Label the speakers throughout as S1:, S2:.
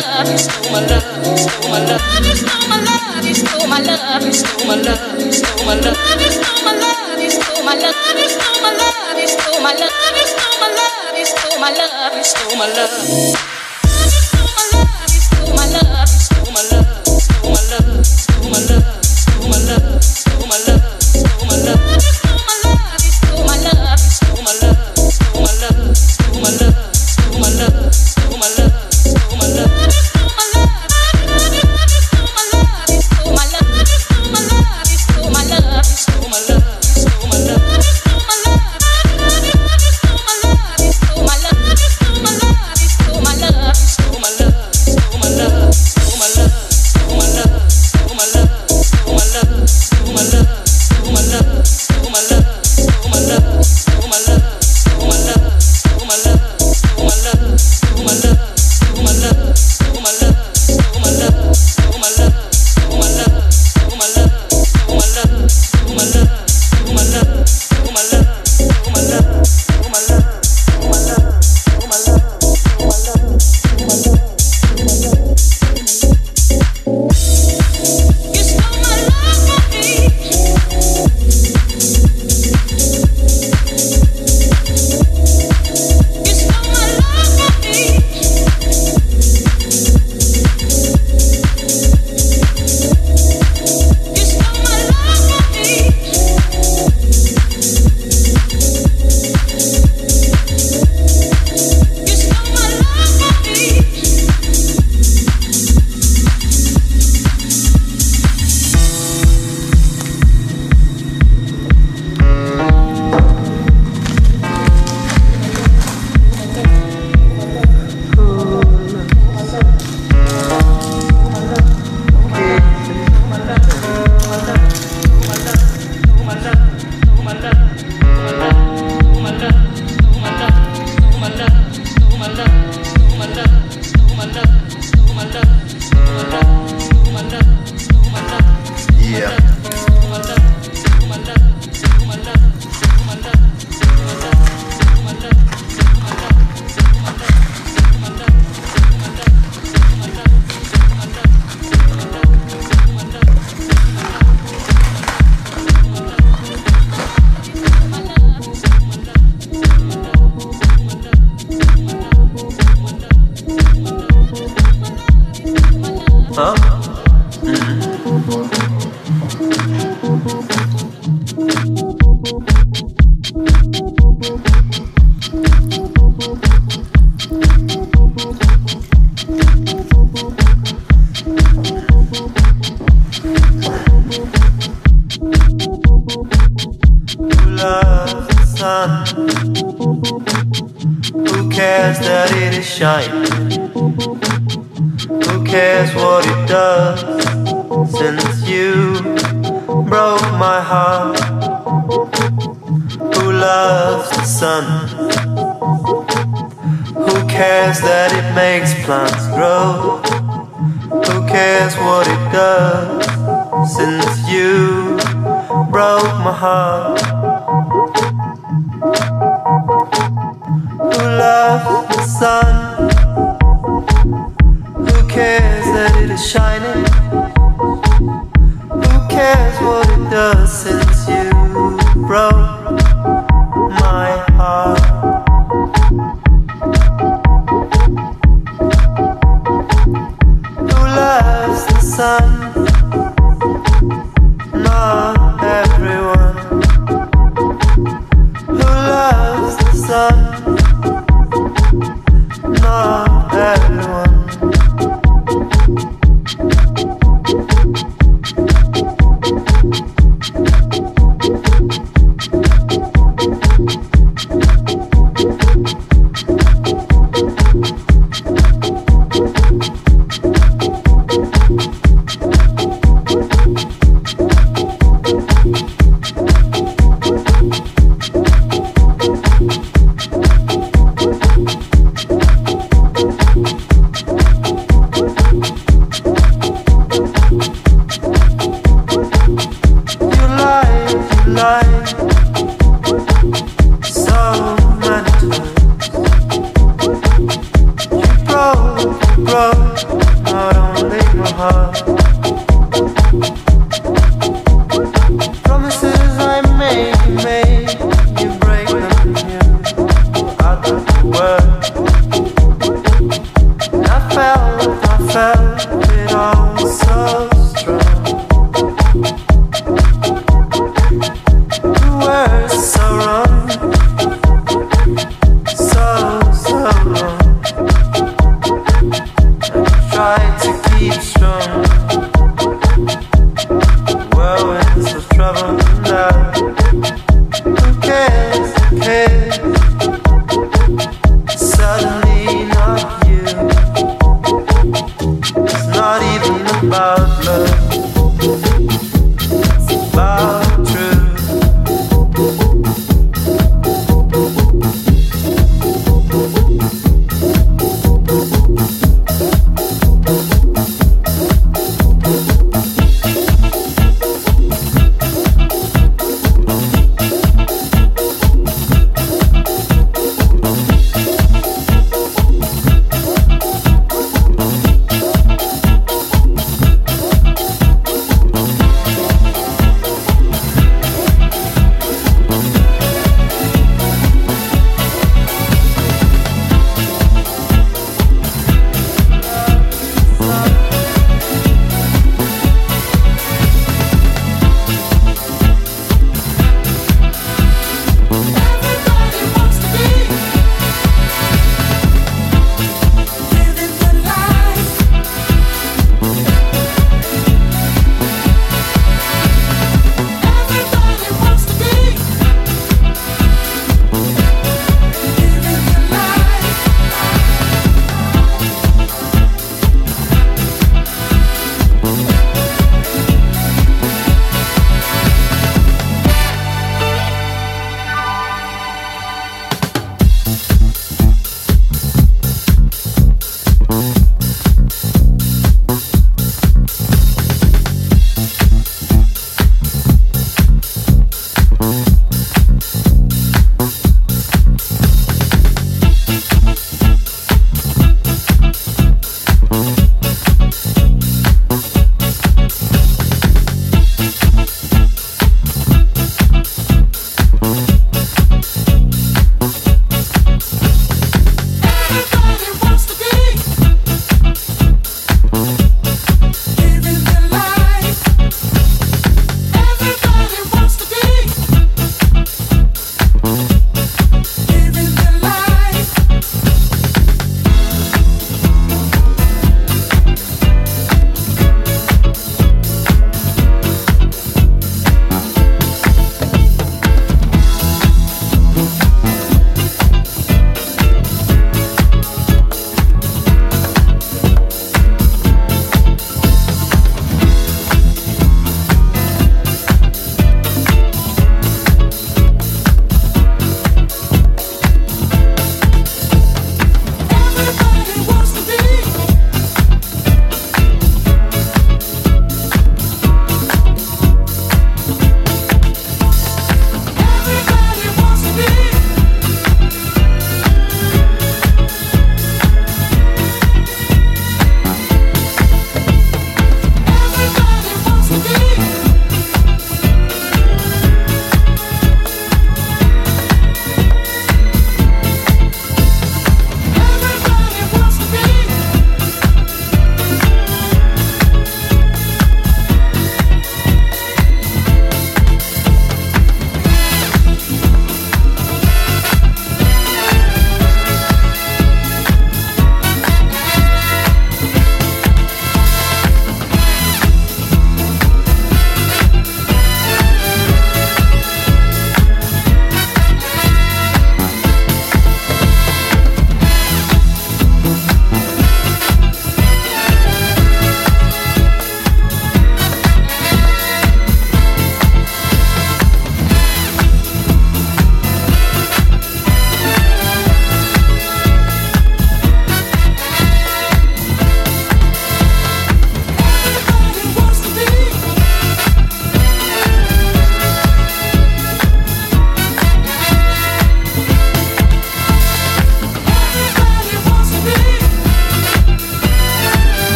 S1: love, you stole my love, you stole my love, you stole my love, you stole my love, you stole my love, you stole my love, you stole my love, you stole my love, you stole my love, you stole my love, you stole my love, you stole my love, you stole my love.
S2: cares that it makes plants grow? Who cares what it does? Since you broke my heart.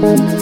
S1: Thank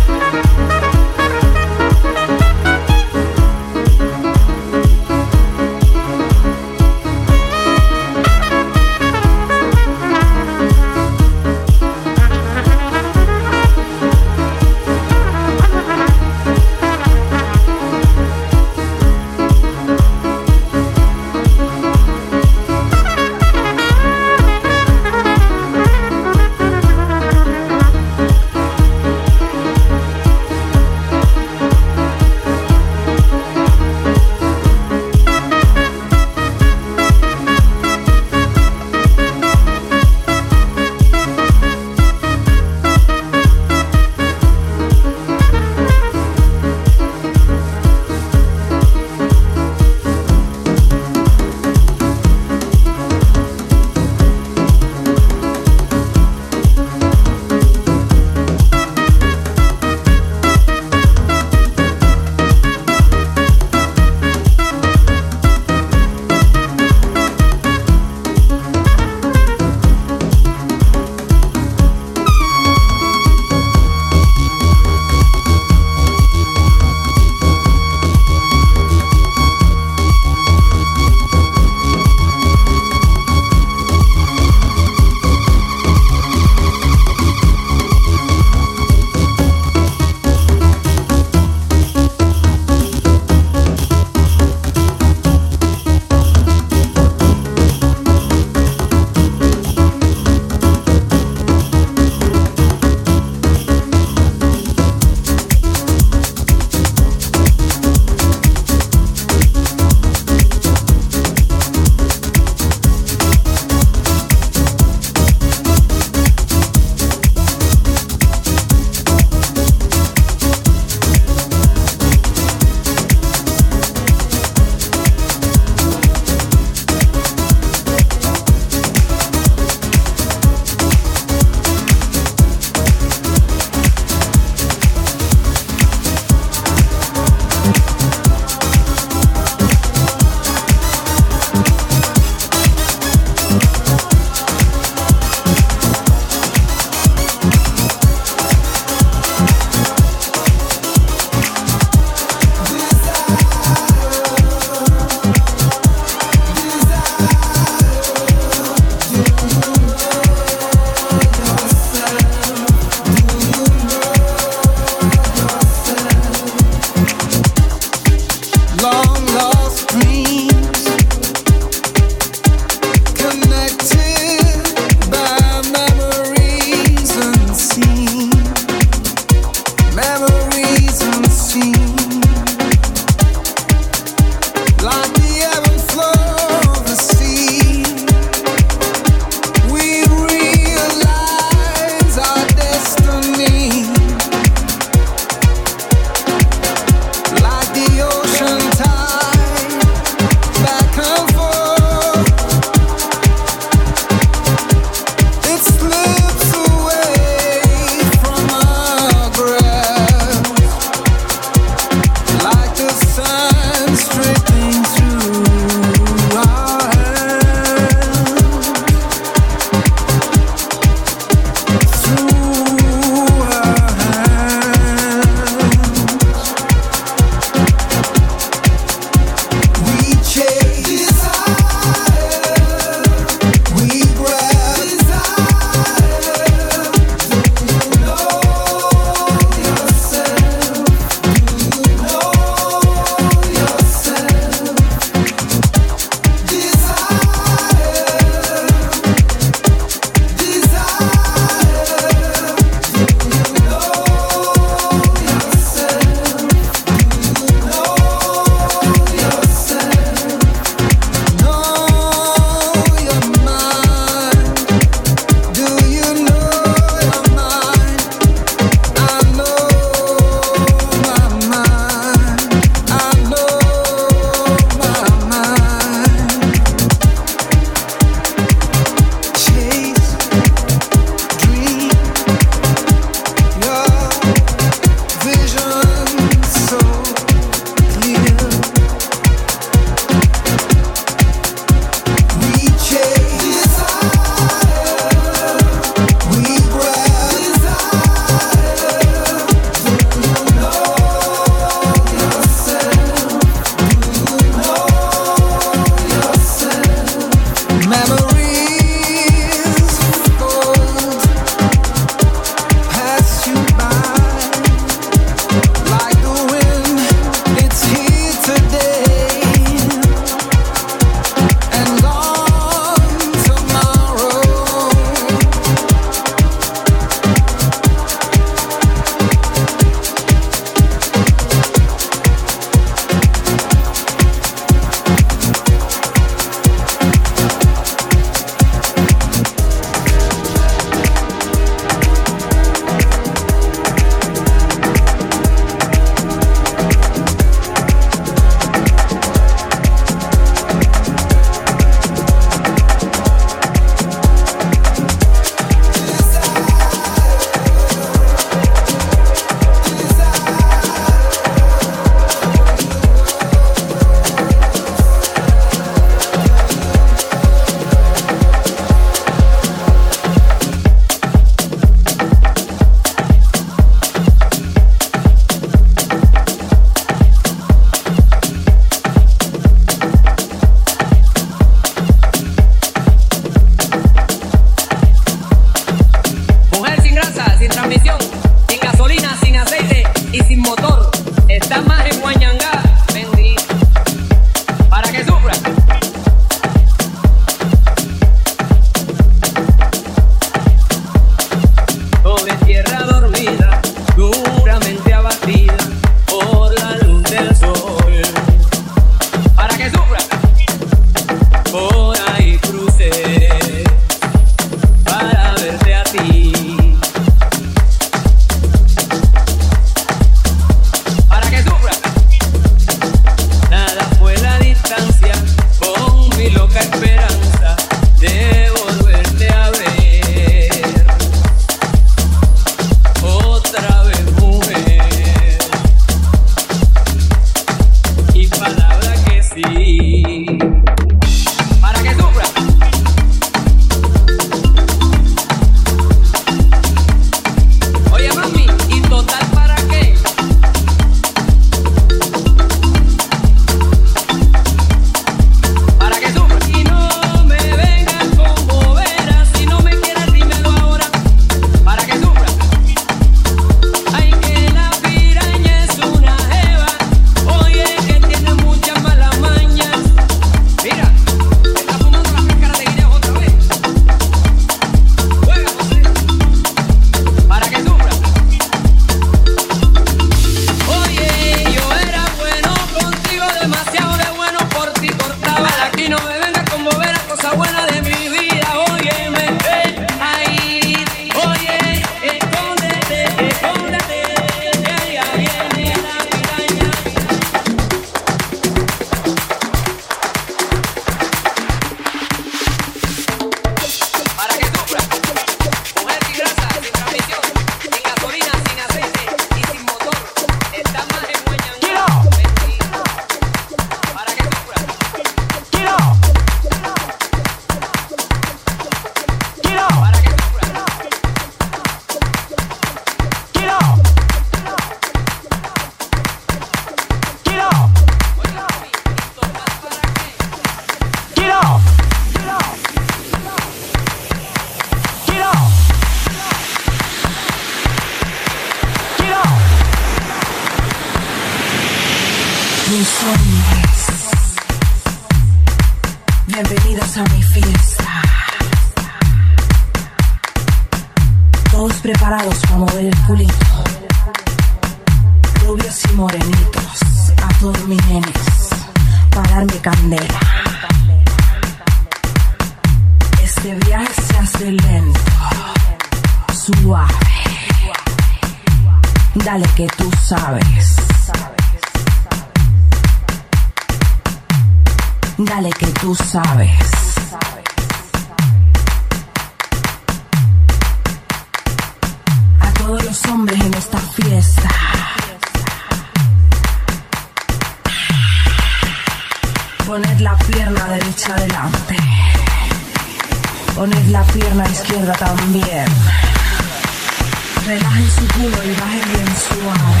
S1: Relajen su culo y baje bien suave.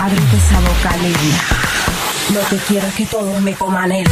S1: Abrite esa boca linda. Lo que quiero es que todos me coman él.